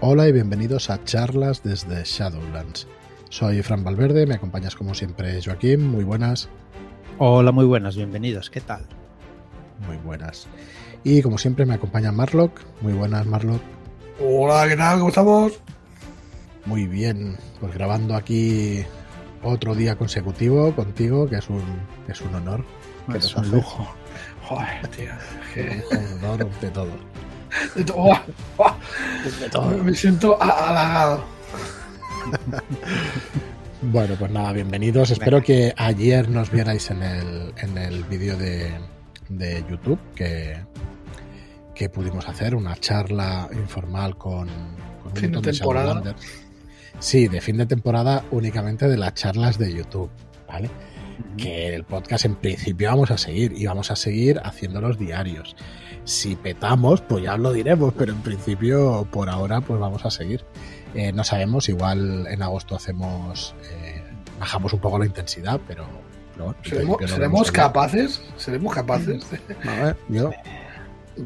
Hola y bienvenidos a charlas desde Shadowlands. Soy Fran Valverde, me acompañas como siempre Joaquín, muy buenas. Hola, muy buenas, bienvenidos, ¿qué tal? Muy buenas. Y como siempre me acompaña Marlock, muy buenas Marlock. Hola, ¿qué tal? ¿Cómo estamos? Muy bien, pues grabando aquí otro día consecutivo contigo, que es un, es un honor. Que es un lujo. Joder, tío. que- Un honor de todo. Me siento halagado. Bueno, pues nada, bienvenidos. Espero que ayer nos vierais en el, en el vídeo de, de YouTube que, que pudimos hacer, una charla informal con, con Fin de temporada. Sí, de fin de temporada únicamente de las charlas de YouTube, ¿vale? Que el podcast en principio vamos a seguir y vamos a seguir haciendo los diarios. Si petamos, pues ya lo diremos, pero en principio por ahora pues vamos a seguir. Eh, no sabemos, igual en agosto hacemos, eh, bajamos un poco la intensidad, pero, en ¿Seremos, capaces? ¿Seremos capaces. A ver, yo,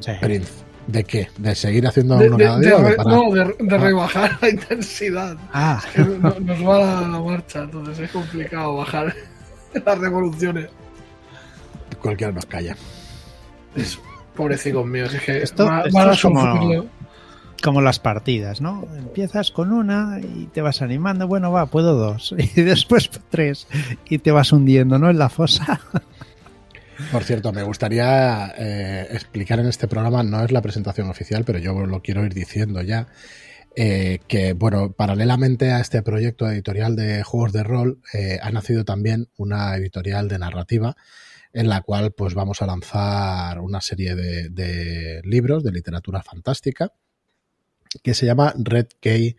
Sí. Prince, ¿de qué? ¿De seguir haciendo de- uno de- cada día de no, de- de Ah. rebajar la intensidad? Ah, Que no- nos va la marcha, entonces es complicado bajar las revoluciones. Cualquiera nos calla. Eso, pobrecicos míos, es que Esto- van, esto es como- como las partidas, ¿no? Empiezas con una y te vas animando, bueno, va, puedo dos, y después tres, y te vas hundiendo, ¿no? En la fosa. Por cierto, me gustaría eh, explicar en este programa, no es la presentación oficial, pero yo lo quiero ir diciendo ya, eh, que, bueno, paralelamente a este proyecto editorial de juegos de rol, eh, ha nacido también una editorial de narrativa en la cual pues vamos a lanzar una serie de, de libros de literatura fantástica que se llama Red Key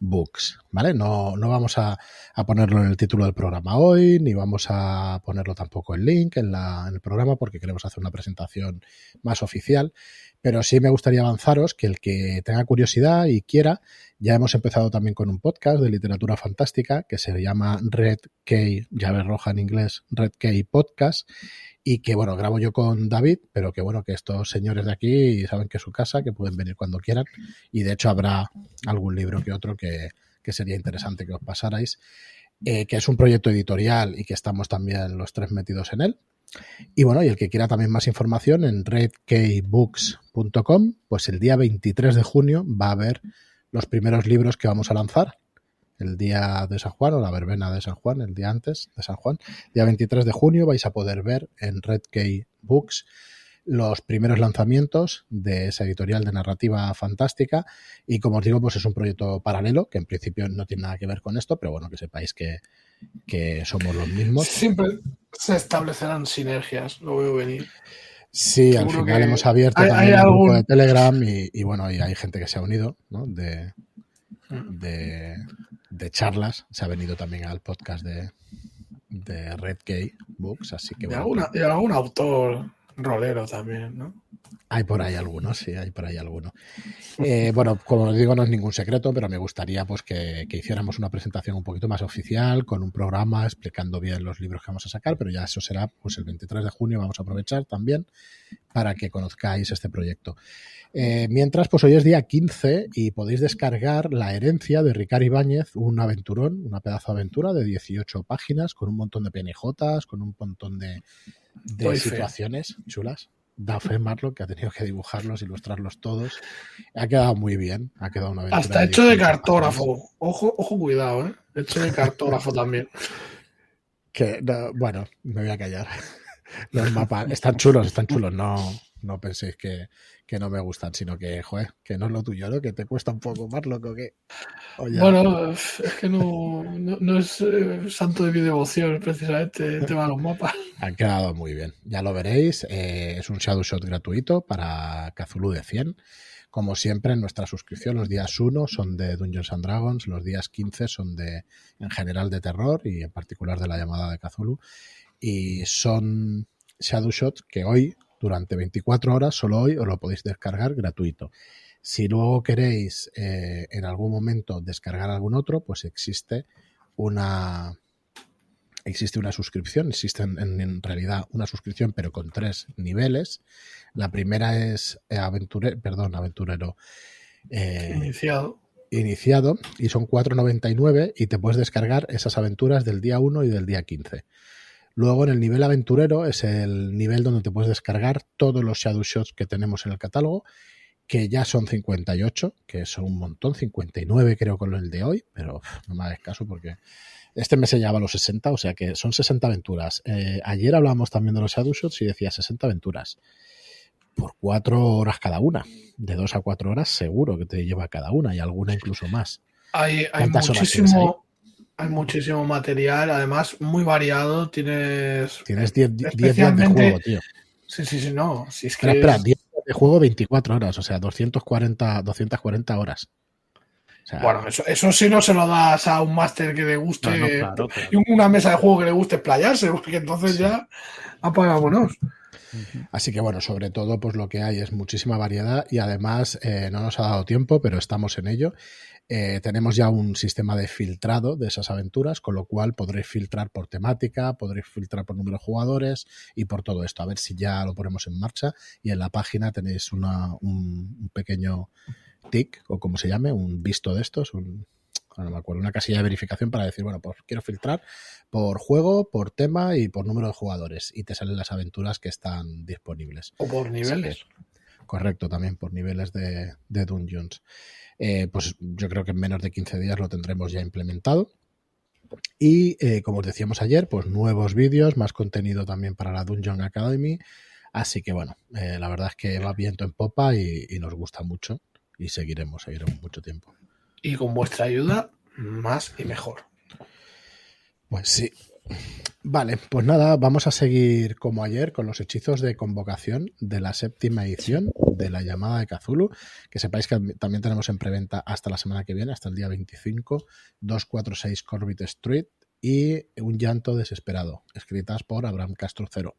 Books, ¿vale? No, no vamos a, a ponerlo en el título del programa hoy, ni vamos a ponerlo tampoco el link en, la, en el programa porque queremos hacer una presentación más oficial, pero sí me gustaría avanzaros que el que tenga curiosidad y quiera, ya hemos empezado también con un podcast de literatura fantástica que se llama Red K, llave roja en inglés, Red K Podcast, y que bueno, grabo yo con David, pero que bueno, que estos señores de aquí saben que es su casa, que pueden venir cuando quieran, y de hecho habrá algún libro que otro que, que sería interesante que os pasarais, eh, que es un proyecto editorial y que estamos también los tres metidos en él. Y bueno, y el que quiera también más información en redkeybooks.com, pues el día 23 de junio va a haber los primeros libros que vamos a lanzar. El día de San Juan o la verbena de San Juan, el día antes de San Juan. Día 23 de junio vais a poder ver en Red Key Books los primeros lanzamientos de esa editorial de narrativa fantástica y como os digo pues es un proyecto paralelo que en principio no tiene nada que ver con esto pero bueno que sepáis que, que somos los mismos Siempre se establecerán sinergias, lo veo venir. sí al final hemos abierto hay- también hay un grupo de Telegram y, y, bueno y hay gente que se ha unido ¿no? de, de, de charlas. Se ha venido también al podcast de, de Red Key Books así que bueno, alguna- y algún autor rolero también, ¿no? Hay por ahí algunos, sí, hay por ahí alguno. Eh, bueno, como os digo, no es ningún secreto, pero me gustaría pues que, que hiciéramos una presentación un poquito más oficial, con un programa explicando bien los libros que vamos a sacar, pero ya eso será pues el 23 de junio, vamos a aprovechar también para que conozcáis este proyecto. Eh, mientras, pues hoy es día 15 y podéis descargar La herencia de Ricardo Ibáñez, un aventurón, una pedazo de aventura de 18 páginas, con un montón de PNJs, con un montón de, de Doy fe. situaciones chulas. Da fe, Marlo, que ha tenido que dibujarlos, ilustrarlos todos. Ha quedado muy bien. Ha quedado una Hasta hecho de 18 páginas. cartógrafo. Ojo, ojo, cuidado, ¿eh? Hecho de cartógrafo también. Que, no, bueno, me voy a callar. Los mapas están chulos, están chulos. No, no penséis que, que no me gustan, sino que, joder, que no es lo tuyo, ¿no? Que te cuesta un poco más loco que. Oye, Bueno, es que no, no, no es eh, santo de mi devoción precisamente el tema de los mapas. Han quedado muy bien. Ya lo veréis. eh, es un Shadow Shot gratuito para Kazulu de 100. Como siempre, en nuestra suscripción, los días 1 son de Dungeons and Dragons, los días 15 son de, en general, de terror y en particular de la llamada de Cthulhu. Y son Shadow Shot que hoy, durante 24 horas, solo hoy, os lo podéis descargar gratuito. Si luego queréis eh, en algún momento descargar algún otro, pues existe una, existe una suscripción, existe en, realidad una suscripción, pero con tres niveles. La primera es aventurero, perdón, aventurero. Eh, iniciado. iniciado y son 4.99 y te puedes descargar esas aventuras del día 1 y del día 15. Luego en el nivel aventurero es el nivel donde te puedes descargar todos los Shadow Shots que tenemos en el catálogo, que ya son 58, que son un montón, 59 creo con el de hoy, pero no me hagas caso porque este mes se llevaba los 60, o sea que son 60 aventuras. Eh, ayer hablábamos también de los Shadow Shots y decía 60 aventuras por cuatro horas cada una. De dos a cuatro horas seguro que te lleva cada una y alguna incluso más. Hay, hay muchísimo, hay muchísimo material, además muy variado. Tienes. Tienes 10 días de juego, tío. Sí, sí, sí, no. Si es que espera, 10 días de juego, 24 horas, o sea, 240, 240 horas. bueno, eso, eso sí no se lo das a un máster que le guste y una mesa de juego que le guste explayarse, porque entonces ya apagámonos. Así que bueno, sobre todo, pues lo que hay es muchísima variedad y además eh, no nos ha dado tiempo, pero estamos en ello. Eh, tenemos ya un sistema de filtrado de esas aventuras, con lo cual podréis filtrar por temática, podréis filtrar por número de jugadores y por todo esto. A ver si ya lo ponemos en marcha y en la página tenéis una, un, pequeño tick o como se llame, un visto de estos, un, no me acuerdo, una casilla de verificación para decir, bueno, pues quiero filtrar por juego, por tema y por número de jugadores. Y te salen las aventuras que están disponibles. O por niveles. Correcto, también por niveles de, dungeons. Eh, pues yo creo que en menos de 15 días lo tendremos ya implementado. Y eh, como os decíamos ayer, pues nuevos vídeos, más contenido también para la Dungeon Academy. Así que bueno, eh, la verdad es que va viento en popa y, y nos gusta mucho y seguiremos, seguiremos mucho tiempo y con vuestra ayuda más y mejor. Pues sí. Vale, pues nada, vamos a seguir como ayer con los hechizos de convocación de la séptima edición de la llamada de Cthulhu. Que sepáis que también tenemos en preventa hasta la semana que viene, hasta el día 25, 246 Corbett Street y Un llanto desesperado, escritas por Abraham Castro Cero.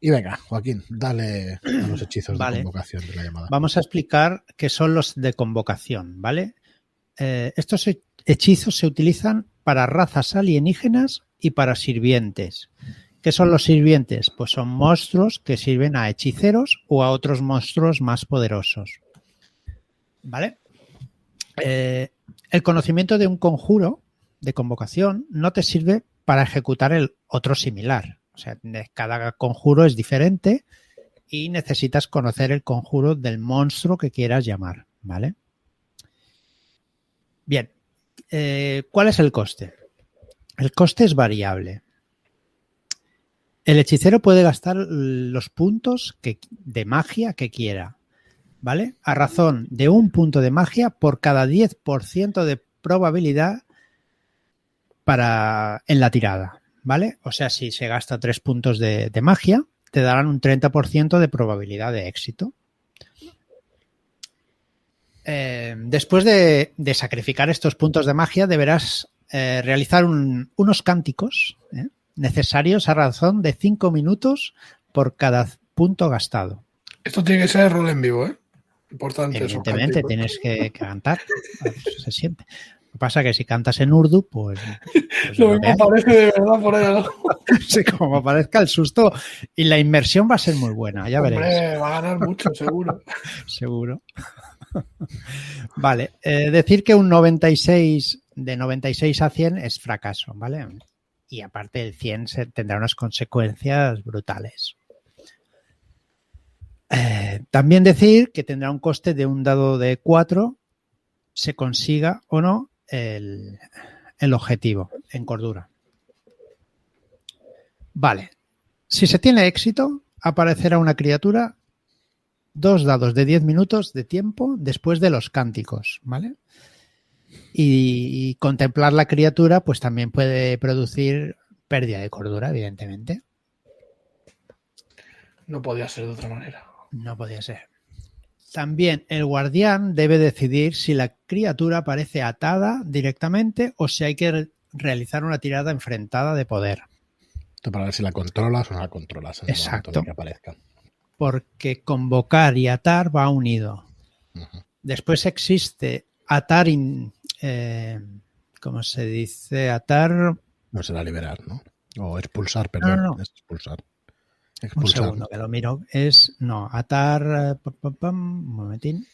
Y venga, Joaquín, dale a los hechizos de convocación de la llamada. Vamos a explicar qué son los de convocación, ¿vale? Eh, estos hechizos se utilizan para razas alienígenas y para sirvientes. ¿Qué son los sirvientes? Pues son monstruos que sirven a hechiceros o a otros monstruos más poderosos. ¿Vale? Eh, el conocimiento de un conjuro de convocación no te sirve para ejecutar el otro similar. O sea, cada conjuro es diferente y necesitas conocer el conjuro del monstruo que quieras llamar. ¿Vale? Bien, eh, ¿cuál es el coste? El coste es variable. El hechicero puede gastar los puntos de magia que quiera, ¿vale? A razón de un punto de magia por cada 10% de probabilidad para, en la tirada, ¿vale? O sea, si se gasta tres puntos de, de magia, te darán un 30% de probabilidad de éxito. Eh, después de, sacrificar estos puntos de magia, deberás eh, realizar unos cánticos eh, necesarios a razón de 5 minutos por cada punto gastado. Esto tiene que ser rol en vivo, ¿eh? Importante. Evidentemente, tienes que, cantar. se siente. Lo que pasa es que si cantas en urdu, pues. pues lo mismo parece de verdad por ahí. sí, como aparezca el susto. Y la inmersión va a ser muy buena, ya veréis. Va a ganar mucho, seguro. seguro. vale, eh, decir que un 96 de 96 a 100 es fracaso, ¿vale? Y aparte el 100 se, tendrá unas consecuencias brutales. Eh, también decir que tendrá un coste de un dado de 4 se consiga o no el, el objetivo en cordura. Vale. Si se tiene éxito, aparecerá una criatura dos dados de 10 minutos de tiempo después de los cánticos, ¿vale? Y, contemplar la criatura, pues también puede producir pérdida de cordura, evidentemente. No podía ser de otra manera. No podía ser. También el guardián debe decidir si la criatura aparece atada directamente o si hay que realizar una tirada enfrentada de poder. Esto para ver si la controlas o no la controlas en Exacto. momento que aparezca porque convocar y atar va unido. Después existe atar, eh, ¿cómo se dice? Atar. No será liberar, ¿no? O expulsar, perdón. No, no. Es expulsar. Un segundo que lo miro. Es, no, atar, eh, un momentín.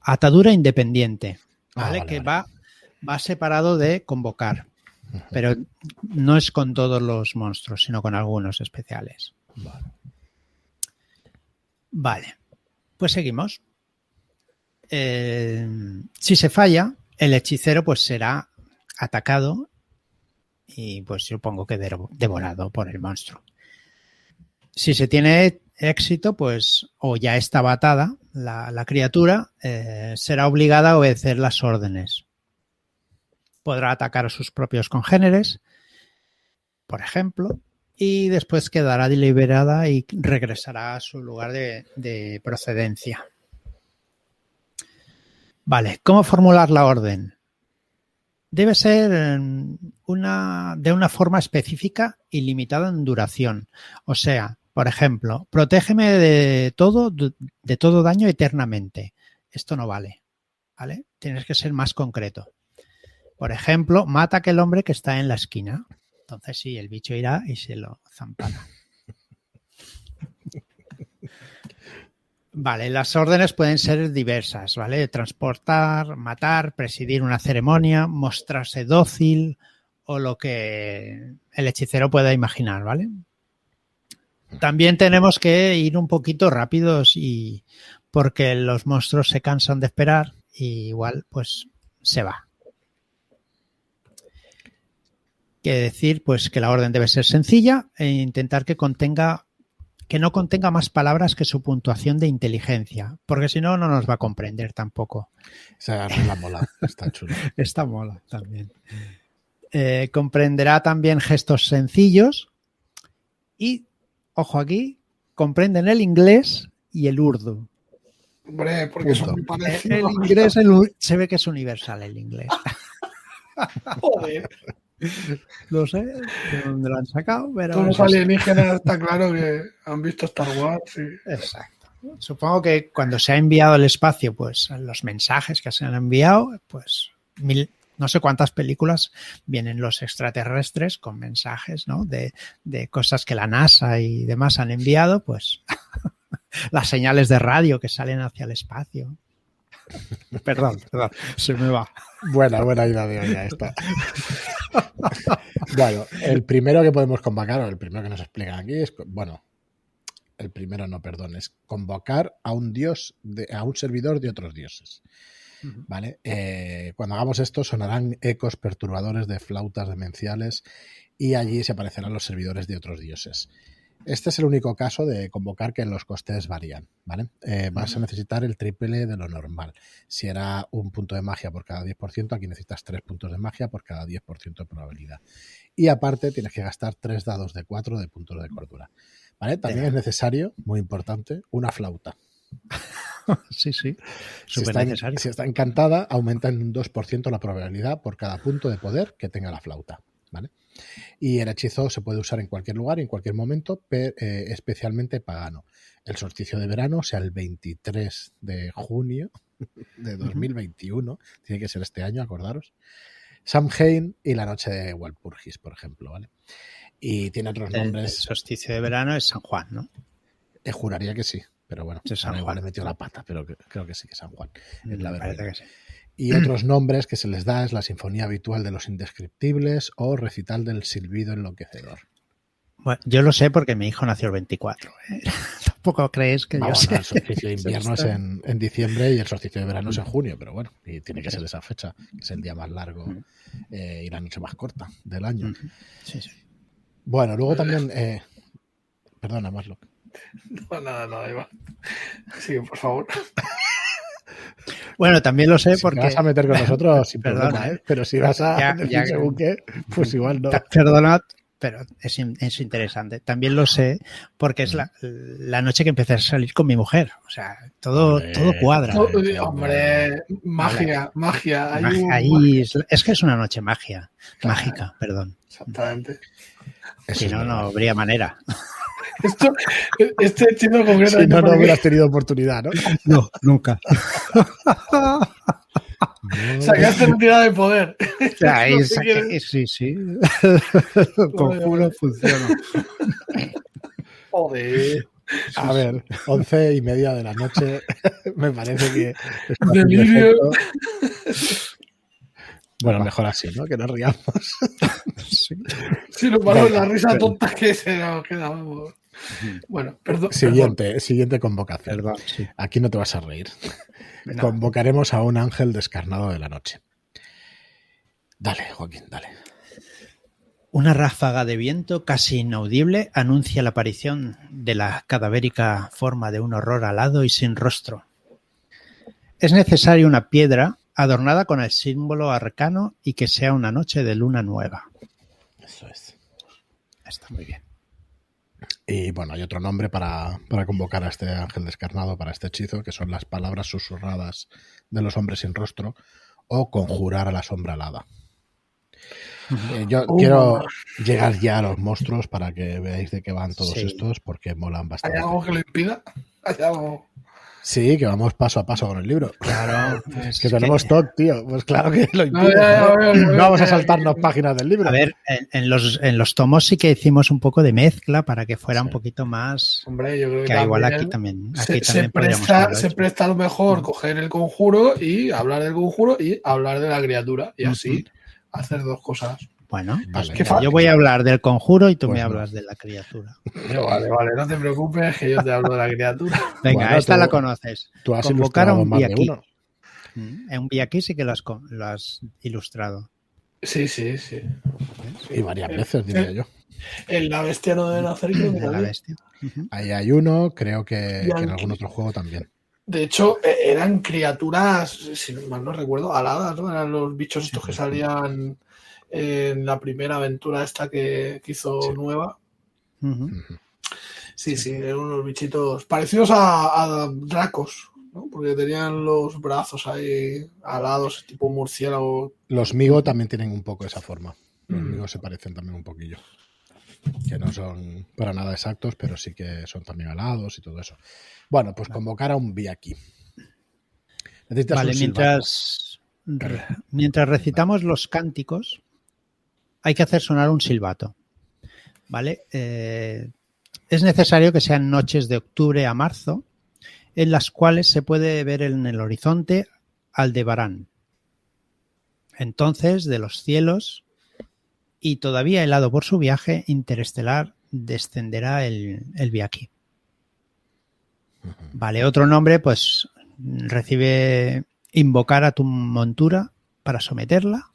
Atadura independiente, ah, ¿vale? que Va, va separado de convocar. Pero no es con todos los monstruos, sino con algunos especiales. Vale. Vale. Pues seguimos. Eh, si se falla, el hechicero pues será atacado y pues supongo que devorado por el monstruo. Si se tiene éxito, pues, o ya está atada la, criatura, eh, será obligada a obedecer las órdenes. Podrá atacar a sus propios congéneres, por ejemplo, y después quedará deliberada y regresará a su lugar de procedencia. Vale, ¿cómo formular la orden? Debe ser una, de una forma específica y limitada en duración. O sea, por ejemplo, protégeme de todo, de todo daño eternamente. Esto no vale. ¿Vale? Tienes que ser más concreto. Por ejemplo, mata aquel hombre que está en la esquina. Entonces sí, el bicho irá y se lo zampará. Vale, las órdenes pueden ser diversas, ¿vale? Transportar, matar, presidir una ceremonia, mostrarse dócil o lo que el hechicero pueda imaginar, ¿vale? También tenemos que ir un poquito rápidos y porque los monstruos se cansan de esperar y igual pues se va. Quiere decir pues que la orden debe ser sencilla e intentar que contenga que no contenga más palabras que su puntuación de inteligencia, porque si no, no nos va a comprender tampoco. Esa la mola, está chulo. está mola también. Eh, comprenderá también gestos sencillos y, ojo aquí, comprenden el inglés y el urdu. Hombre, porque son muy parecidos. El, inglés se ve que es universal el inglés. Joder. No sé de dónde lo han sacado, pero. Todos los alienígenas está claro que han visto Star Wars. Exacto. Supongo que cuando se ha enviado al espacio, pues los mensajes que se han enviado, pues mil, no sé cuántas películas vienen los extraterrestres con mensajes, ¿no? De, de cosas que la NASA y demás han enviado, pues las señales de radio que salen hacia el espacio. Perdón, perdón, se me va. Buena, buena idea de esta. bueno, el primero que podemos convocar, o el primero que nos explican aquí es, bueno, el primero no, perdón, es convocar a un dios, de, a un servidor de otros dioses. ¿Vale? Eh, cuando hagamos esto sonarán ecos perturbadores de flautas demenciales y allí se aparecerán los servidores de otros dioses. Este es el único caso de convocar que los costes varían, ¿vale? Eh, vas a necesitar el triple de lo normal. Si era un punto de magia por cada 10%, aquí necesitas tres puntos de magia por cada 10% de probabilidad. Y aparte tienes que gastar tres dados de cuatro de puntos de cordura. ¿Vale? También es necesario, muy importante, una flauta. sí, sí. Si está, si está encantada, aumenta en un 2% la probabilidad por cada punto de poder que tenga la flauta. ¿Vale? Y el hechizo se puede usar en cualquier lugar, en cualquier momento, pero, eh, especialmente pagano. El solsticio de verano, sea el 23 de junio de 2021, tiene que ser este año, acordaros. Samhain y la noche de Walpurgis, por ejemplo, ¿vale? Y tiene otros nombres. El, solsticio de verano es San Juan, ¿no? Eh, juraría que sí, pero bueno, San igual he metido la pata, pero creo que sí que es San Juan. Es la verdad. Que sí y otros nombres que se les da es la Sinfonía Habitual de los Indescriptibles o Recital del Silbido Enloquecedor. Bueno, yo lo sé porque mi hijo nació el 24. ¿eh? Tampoco crees que yo sé. El solsticio de invierno es en, diciembre y el solsticio de verano es en junio, pero bueno, y tiene que ser esa fecha, que es el día más largo eh, y la noche más corta del año. Sí, sí. Bueno, luego también. Eh, perdona, Marlock. No, nada, nada, Eva. Sí, por favor. Bueno, también lo sé porque. vas a meter con nosotros sin Perdona, ¿eh? Pero si vas a ya, según qué, pues igual no. Perdonad, pero es, es, interesante. También lo sé porque es la, la, noche que empecé a salir con mi mujer. O sea, todo, todo cuadra. hombre, magia, magia. ahí es, que es una noche magia, mágica, perdón. Exactamente. Si no, no habría manera. Esto, este chino concreto. Si no, no hubieras tenido oportunidad, ¿no? No, nunca. Sacaste entidad de poder. sí, sí. conjuro funciona. Joder. A ver, once y media de la noche, me parece que... Bueno, mejor así, ¿no? Que nos riamos. sí. Si nos paramos la risa tonta que se nos quedamos. Bueno, perdón. Siguiente, siguiente convocación. Aquí no te vas a reír. Convocaremos a un ángel descarnado de la noche. Dale, Joaquín, dale. Una ráfaga de viento casi inaudible anuncia la aparición de la cadavérica forma de un horror alado y sin rostro. Es necesaria una piedra adornada con el símbolo arcano y que sea una noche de luna nueva. Eso es. Está muy bien. Y bueno, hay otro nombre para, para, convocar a este ángel descarnado, para este hechizo, que son las palabras susurradas de los hombres sin rostro o conjurar a la sombra alada. Eh, yo uh. quiero llegar ya a los monstruos para que veáis de qué van todos estos, porque molan bastante. ¿Hay algo que le impida? ¿Hay algo? Sí, que vamos paso a paso con el libro. Claro. Es que tenemos que... tío. Pues claro que lo impide. No, vamos a saltarnos páginas del libro. A ver, en, los, en los tomos sí que hicimos un poco de mezcla para que fuera un poquito más. Hombre, yo creo que, igual aquí también. Aquí se, también presta, se presta a lo mejor coger el conjuro y hablar del conjuro y hablar de la criatura. Y así hacer dos cosas. Bueno, pues yo voy a hablar del conjuro y tú me hablas de la criatura. vale, vale, no te preocupes que yo te hablo de la criatura. Venga, esta la conoces. Tú has Convocar a un Biaki. Mm, en un Biaki sí que lo has, ilustrado. Sí, sí, sí. Y varias veces, diría yo. En la bestia no deben hacer que la bestia. Ahí hay uno, creo que, en algún otro juego también. De hecho, e, eran criaturas, si mal no recuerdo, aladas, ¿no? Eran los bichos estos que salían en la primera aventura esta que, hizo nueva. sí, sí, eran unos bichitos parecidos a, dracos, ¿no? porque tenían los brazos ahí alados, tipo murciélago. Los Migo también tienen un poco esa forma. Los mm. Migo se parecen también un poquillo. Que no son para nada exactos, pero sí que son también alados y todo eso. Bueno, pues convocar a un aquí. Vale, mientras, mientras recitamos los cánticos, hay que hacer sonar un silbato. ¿Vale? Eh, es necesario que sean noches de octubre a marzo, en las cuales se puede ver en el horizonte Aldebarán. Entonces, de los cielos, y todavía helado por su viaje interestelar, descenderá el, el Viaki. Vale, otro nombre, pues recibe invocar a tu montura para someterla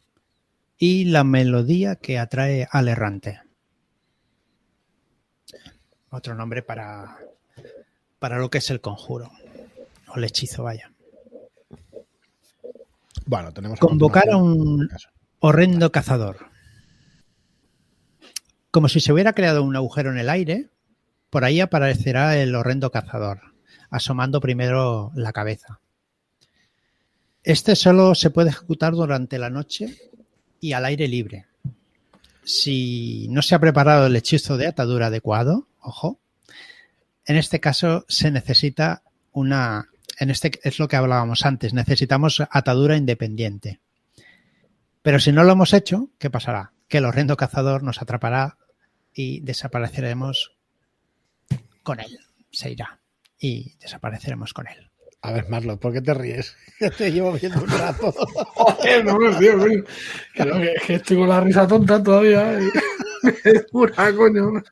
y la melodía que atrae al errante. Otro nombre para, para lo que es el conjuro o el hechizo, vaya. Bueno, tenemos Convocar a un horrendo cazador. Como si se hubiera creado un agujero en el aire, por ahí aparecerá el horrendo cazador, asomando primero la cabeza. Este solo se puede ejecutar durante la noche y al aire libre. Si no se ha preparado el hechizo de atadura adecuado, ojo, en este caso se necesita una, en este es lo que hablábamos antes, necesitamos atadura independiente. Pero si no lo hemos hecho, ¿qué pasará? Que el horrendo cazador nos atrapará y desapareceremos con él. Se irá y desapareceremos con él. A ver, Marlon, ¿por qué te ríes? te llevo viendo un rato. Joder, no me río, que, que, estoy con la risa tonta todavía. ¿eh? es pura, coño.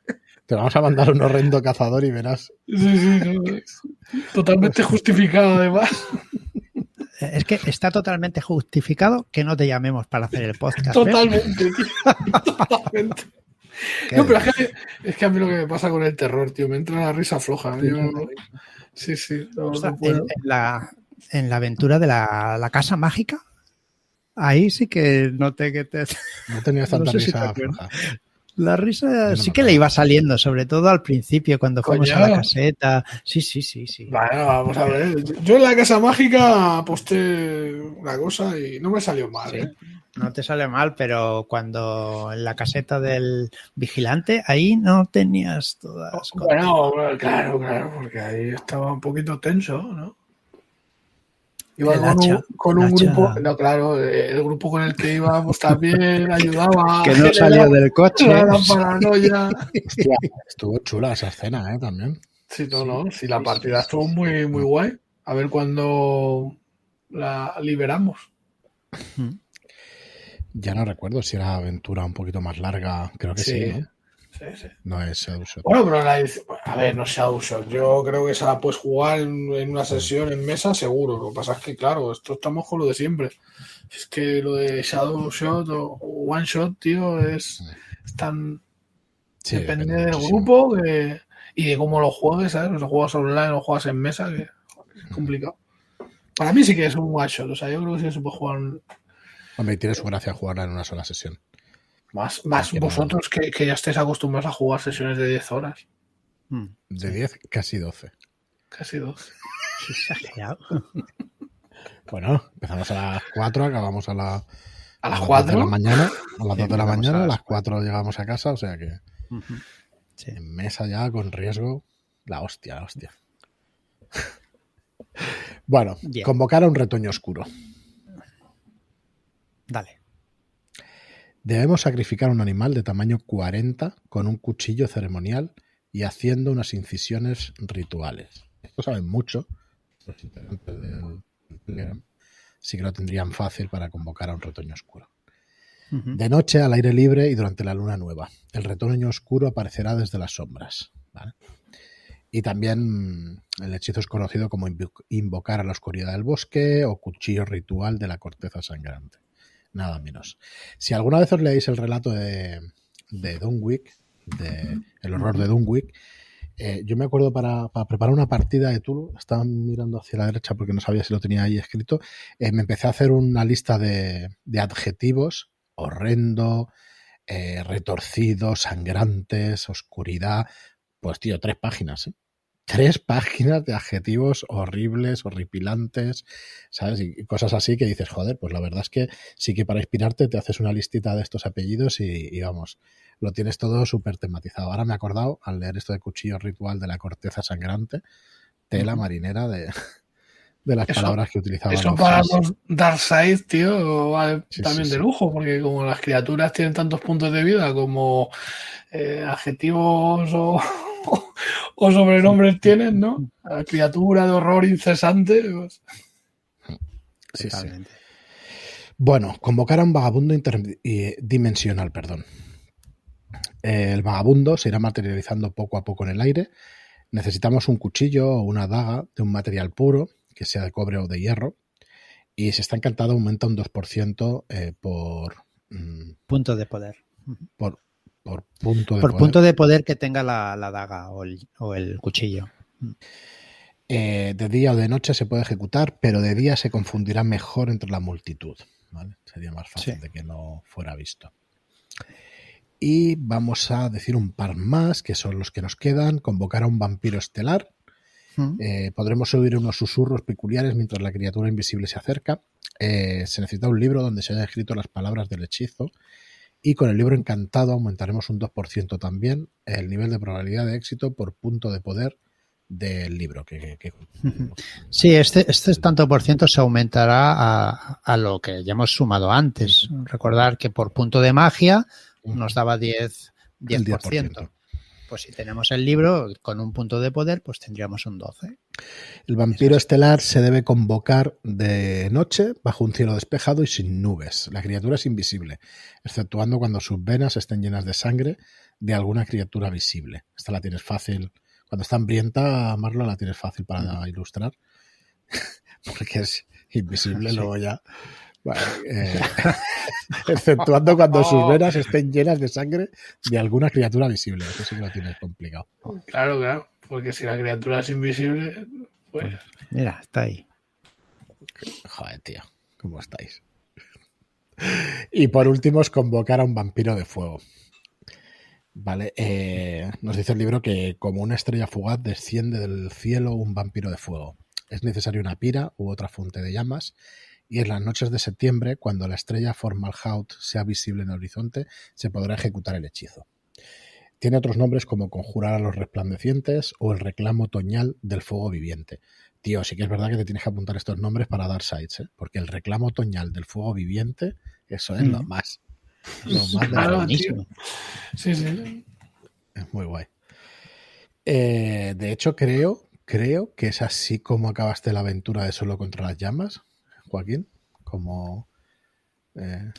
Te vamos a mandar un horrendo cazador y verás. Sí, sí, Totalmente justificado, además. Es que está totalmente justificado que no te llamemos para hacer el podcast. Totalmente, tío. Totalmente. No, pero es que, es que, a mí lo que me pasa con el terror, tío, me entra la risa floja. Sí, sí. en, la, en, la, aventura de la, casa mágica, ahí sí que noté que te. No tenías tanta risa. la risa sí que le iba saliendo, sobre todo al principio, cuando fuimos a la caseta. Sí, sí, sí, sí. Bueno, vamos a ver. Yo en la casa mágica aposté una cosa y no me salió mal. ¿eh? No te sale mal, pero cuando en la caseta del vigilante, ahí no tenías todas. Bueno, claro, claro, porque ahí estaba un poquito tenso, ¿no? Iba con, un, grupo, no, claro, el grupo con el que íbamos también ayudaba. Que no salió del coche. La paranoia. estuvo chula esa escena, ¿eh? También. Sí, no, no, sí, la partida estuvo muy, muy guay. A ver cuándo la liberamos. Mm. Ya no recuerdo si era aventura un poquito más larga, creo que sí, ¿no? Sí, sí. No es Shadowshot. Bueno, pero la, a ver, no es Shadowshot. Yo creo que esa la puedes jugar en, en, una sesión en mesa seguro. Lo que pasa es que, claro, esto estamos con lo de siempre. Es que lo de Shadowshot o One Shot, tío, es, es tan. Sí, depende, depende del muchísimo. grupo que, y de cómo lo juegues, ¿sabes? Si lo juegas online o lo juegas en mesa, que es complicado. Para mí sí que es un one shot. O sea, yo creo que sí se puede jugar. Hombre, tiene su gracia jugarla en una sola sesión. Más, más vosotros no... que, que, ya estéis acostumbrados a jugar sesiones de 10 horas. De 10, casi 12. Casi 12. Exagerado. bueno, empezamos a las 4, acabamos a, la, a, a las 4 de la mañana. A las 2 de la mañana, a las 4 llegamos a casa, o sea que. Uh -huh. sí. En mesa ya, con riesgo. La hostia, la hostia. Bueno, yeah. convocar a un retoño oscuro. Dale. Debemos sacrificar un animal de tamaño 40 con un cuchillo ceremonial y haciendo unas incisiones rituales. Esto saben mucho. Sí que lo tendrían fácil para convocar a un retoño oscuro. De noche, al aire libre y durante la luna nueva. El retoño oscuro aparecerá desde las sombras. ¿vale? Y también el hechizo es conocido como invocar a la oscuridad del bosque o cuchillo ritual de la corteza sangrante. Nada menos. Si alguna vez os leéis el relato de, de Dunwich, de El horror de Dunwich, eh, yo me acuerdo para, para, preparar una partida de Tulu, estaba mirando hacia la derecha porque no sabía si lo tenía ahí escrito, eh, me empecé a hacer una lista de, de adjetivos, horrendo, eh, retorcido, sangrantes, oscuridad, pues tío, tres páginas, ¿eh? Tres páginas de adjetivos horribles, horripilantes, ¿sabes? Y cosas así que dices, joder, pues la verdad es que sí que para inspirarte te haces una listita de estos apellidos y, y vamos, lo tienes todo súper tematizado. Ahora me he acordado, al leer esto de cuchillo ritual de la corteza sangrante, tela marinera de, de las eso, palabras que utilizaba. Eso para los Darkseid, tío, vale sí, también sí, de lujo, porque como las criaturas tienen tantos puntos de vida como eh, adjetivos o, o, sobrenombres tienen, ¿no? La criatura de horror incesante. Pues... Sí, sí. Bueno, convocar a un vagabundo interdimensional, perdón. El vagabundo se irá materializando poco a poco en el aire. Necesitamos un cuchillo o una daga de un material puro que sea de cobre o de hierro. Y si está encantado, aumenta un 2% eh, por. Mmm, punto de poder. Por, por punto de por poder. punto de poder que tenga la, la daga o el, o el cuchillo. Eh, de día o de noche se puede ejecutar, pero de día se confundirá mejor entre la multitud. ¿vale? Sería más fácil sí. de que no fuera visto. Y vamos a decir un par más, que son los que nos quedan. Convocar a un vampiro estelar eh, podremos oír unos susurros peculiares mientras la criatura invisible se acerca. Eh, se necesita un libro donde se haya escrito las palabras del hechizo. Y con el libro encantado aumentaremos un 2% también el nivel de probabilidad de éxito por punto de poder del libro. Que, que... Sí, este, este tanto por ciento se aumentará a, a, lo que ya hemos sumado antes. Recordar que por punto de magia nos daba 10%. 10%. 10% pues si tenemos el libro con un punto de poder, pues tendríamos un 12. El vampiro estelar se debe convocar de noche, bajo un cielo despejado y sin nubes. La criatura es invisible, exceptuando cuando sus venas estén llenas de sangre de alguna criatura visible. Esta la tienes fácil. Cuando está hambrienta, Marlo, la tienes fácil para mm. ilustrar. Porque es invisible, sí. luego ya eh, exceptuando cuando sus venas estén llenas de sangre de alguna criatura visible. Eso sí que lo tienes complicado. Claro, claro. Porque si la criatura es invisible, pues. Mira, está ahí. Joder, tío. ¿Cómo estáis? Y por último es convocar a un vampiro de fuego. Vale, eh, nos dice el libro que como una estrella fugaz desciende del cielo un vampiro de fuego. Es necesario una pira u otra fuente de llamas y en las noches de septiembre, cuando la estrella Formalhaut sea visible en el horizonte, se podrá ejecutar el hechizo. Tiene otros nombres como conjurar a los resplandecientes o el reclamo otoñal del fuego viviente. Tío, sí que es verdad que te tienes que apuntar estos nombres para dar sites, ¿eh? porque el reclamo otoñal del fuego viviente, eso es mm. lo más. Lo más claro, de Sí, sí. Es muy guay. Eh, de hecho, creo, creo que es así como acabaste la aventura de Solo contra las llamas. Joaquín, como Eh,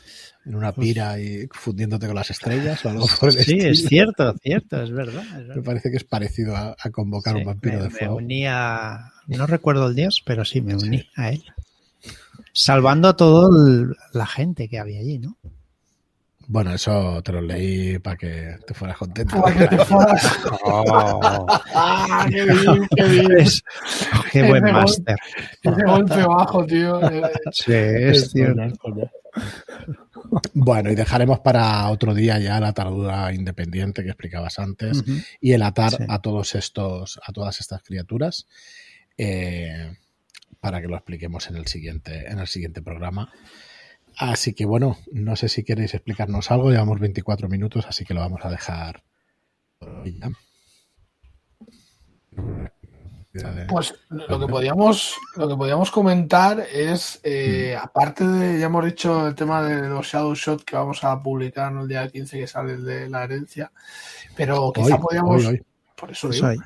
en una pues pira y fundiéndote con las estrellas o algo por el Sí, es cierto, cierto, es verdad, es verdad. Me parece que es parecido a, a convocar Sí, un vampiro me, de me fuego. uní a- no recuerdo el dios, pero sí, me uní a él. Salvando a toda la gente que había allí, ¿no? Bueno, eso te lo leí para que te fueras contento. Para que te fueras. Oh, ¡Ah, qué bien, qué bien! es- qué buen Ese gol- máster. Ese golpe bajo, tío. Sí, es cierto. Bueno, y dejaremos para otro día ya la tardura independiente que explicabas antes y el atar Sí. a todos estos, a todas estas criaturas, eh, para que lo expliquemos en el siguiente, en el siguiente programa. Así que bueno, no sé si queréis explicarnos algo, llevamos 24 minutos, así que lo vamos a dejar por hoy ya. Pues lo que podíamos, lo que podíamos comentar es, eh, aparte de, ya hemos dicho el tema de los Shadow Shot que vamos a publicar el día 15 que sale el de la herencia, pero quizá Hoy, podíamos, hoy, hoy. por eso Eso digo,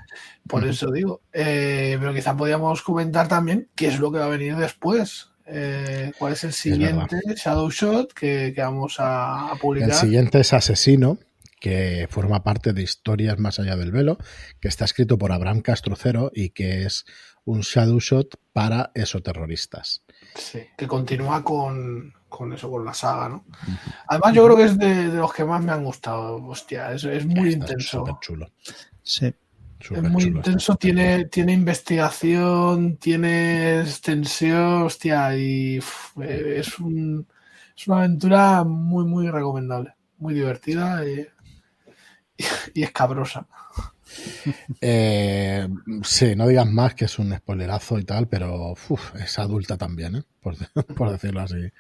por eso digo, eh, pero quizá podíamos comentar también qué es lo que va a venir después, eh, cuál es el siguiente Shadow Shot que, que vamos a, a publicar. El siguiente es Asesino, que forma parte de Historias Más Allá del Velo, que está escrito por Abraham Castrocero y que es un shadow shot para esoterroristas. Sí, que continúa con, con eso, con la saga, ¿no? Además, yo creo que es de, de los que más me han gustado. Hostia, es, es muy Está intenso. súper chulo. Sí. Es muy intenso, tiene, tiene investigación, tiene extensión, hostia, y uf, eh, es, un, es una aventura muy, muy recomendable. Muy divertida y, y escabrosa. Eh, sí, no digas más que es un spoilerazo y tal, pero uf, es adulta también, ¿eh? por, por decirlo así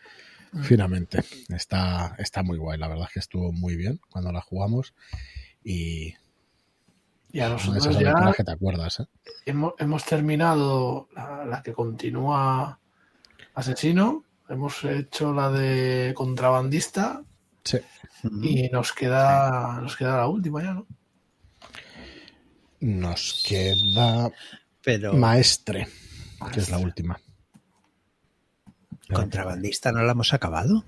finamente. Está, está muy guay, la verdad es que estuvo muy bien cuando la jugamos y Y a nosotros esas ya que te acuerdas. ¿eh? hemos, hemos terminado la, la que continúa Asesino, hemos hecho la de Contrabandista Sí. y nos queda, nos queda la última ya, ¿no? Nos queda Pero Maestre, que es la última. contrabandista no la hemos acabado.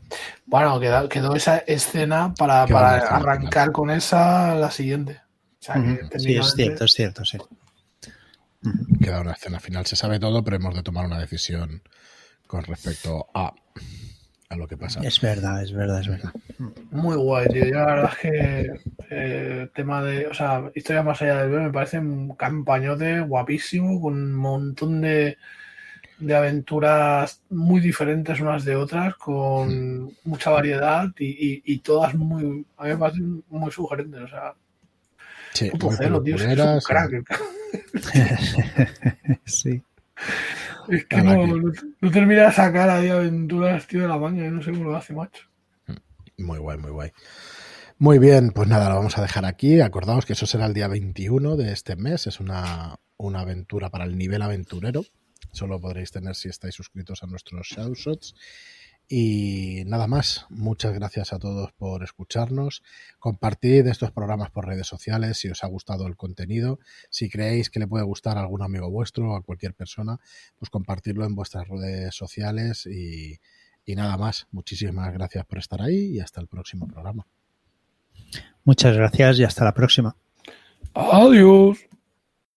Bueno, queda- quedó esa escena para, para arrancar con esa la siguiente. O sea, que Ujú. Sí, es cierto, es cierto, sí. Queda una escena final. Se sabe todo, pero hemos de tomar una decisión con respecto a, a lo que pasa. Es verdad, es verdad, es verdad. Muy guay, tío. Yo la verdad es que eh, el tema de, o sea, historia más allá del ver me parece un campañote guapísimo, con un montón de, de aventuras muy diferentes unas de otras, con mucha variedad y, y- y todas muy, a mí me parecen muy sugerentes. O sea, Sí, puto muy cero, tío, es un crack. el sí. Es que no, que- no, no termina de sacar ahí aventuras, tío, de la manga. No sé cómo lo hace, macho. Muy guay, muy guay. Muy bien, pues nada, lo vamos a dejar aquí. Acordaos que eso será el día 21 de este mes. Es una, una aventura para el nivel aventurero. Solo podréis tener si estáis suscritos a nuestros Shadowshots. Y nada más. Muchas gracias a todos por escucharnos. Compartid estos programas por redes sociales si os ha gustado el contenido. Si creéis que le puede gustar a algún amigo vuestro o a cualquier persona, pues compartirlo en vuestras redes sociales y, y nada más. Muchísimas gracias por estar ahí y hasta el próximo programa. Muchas gracias y hasta la próxima. Adiós.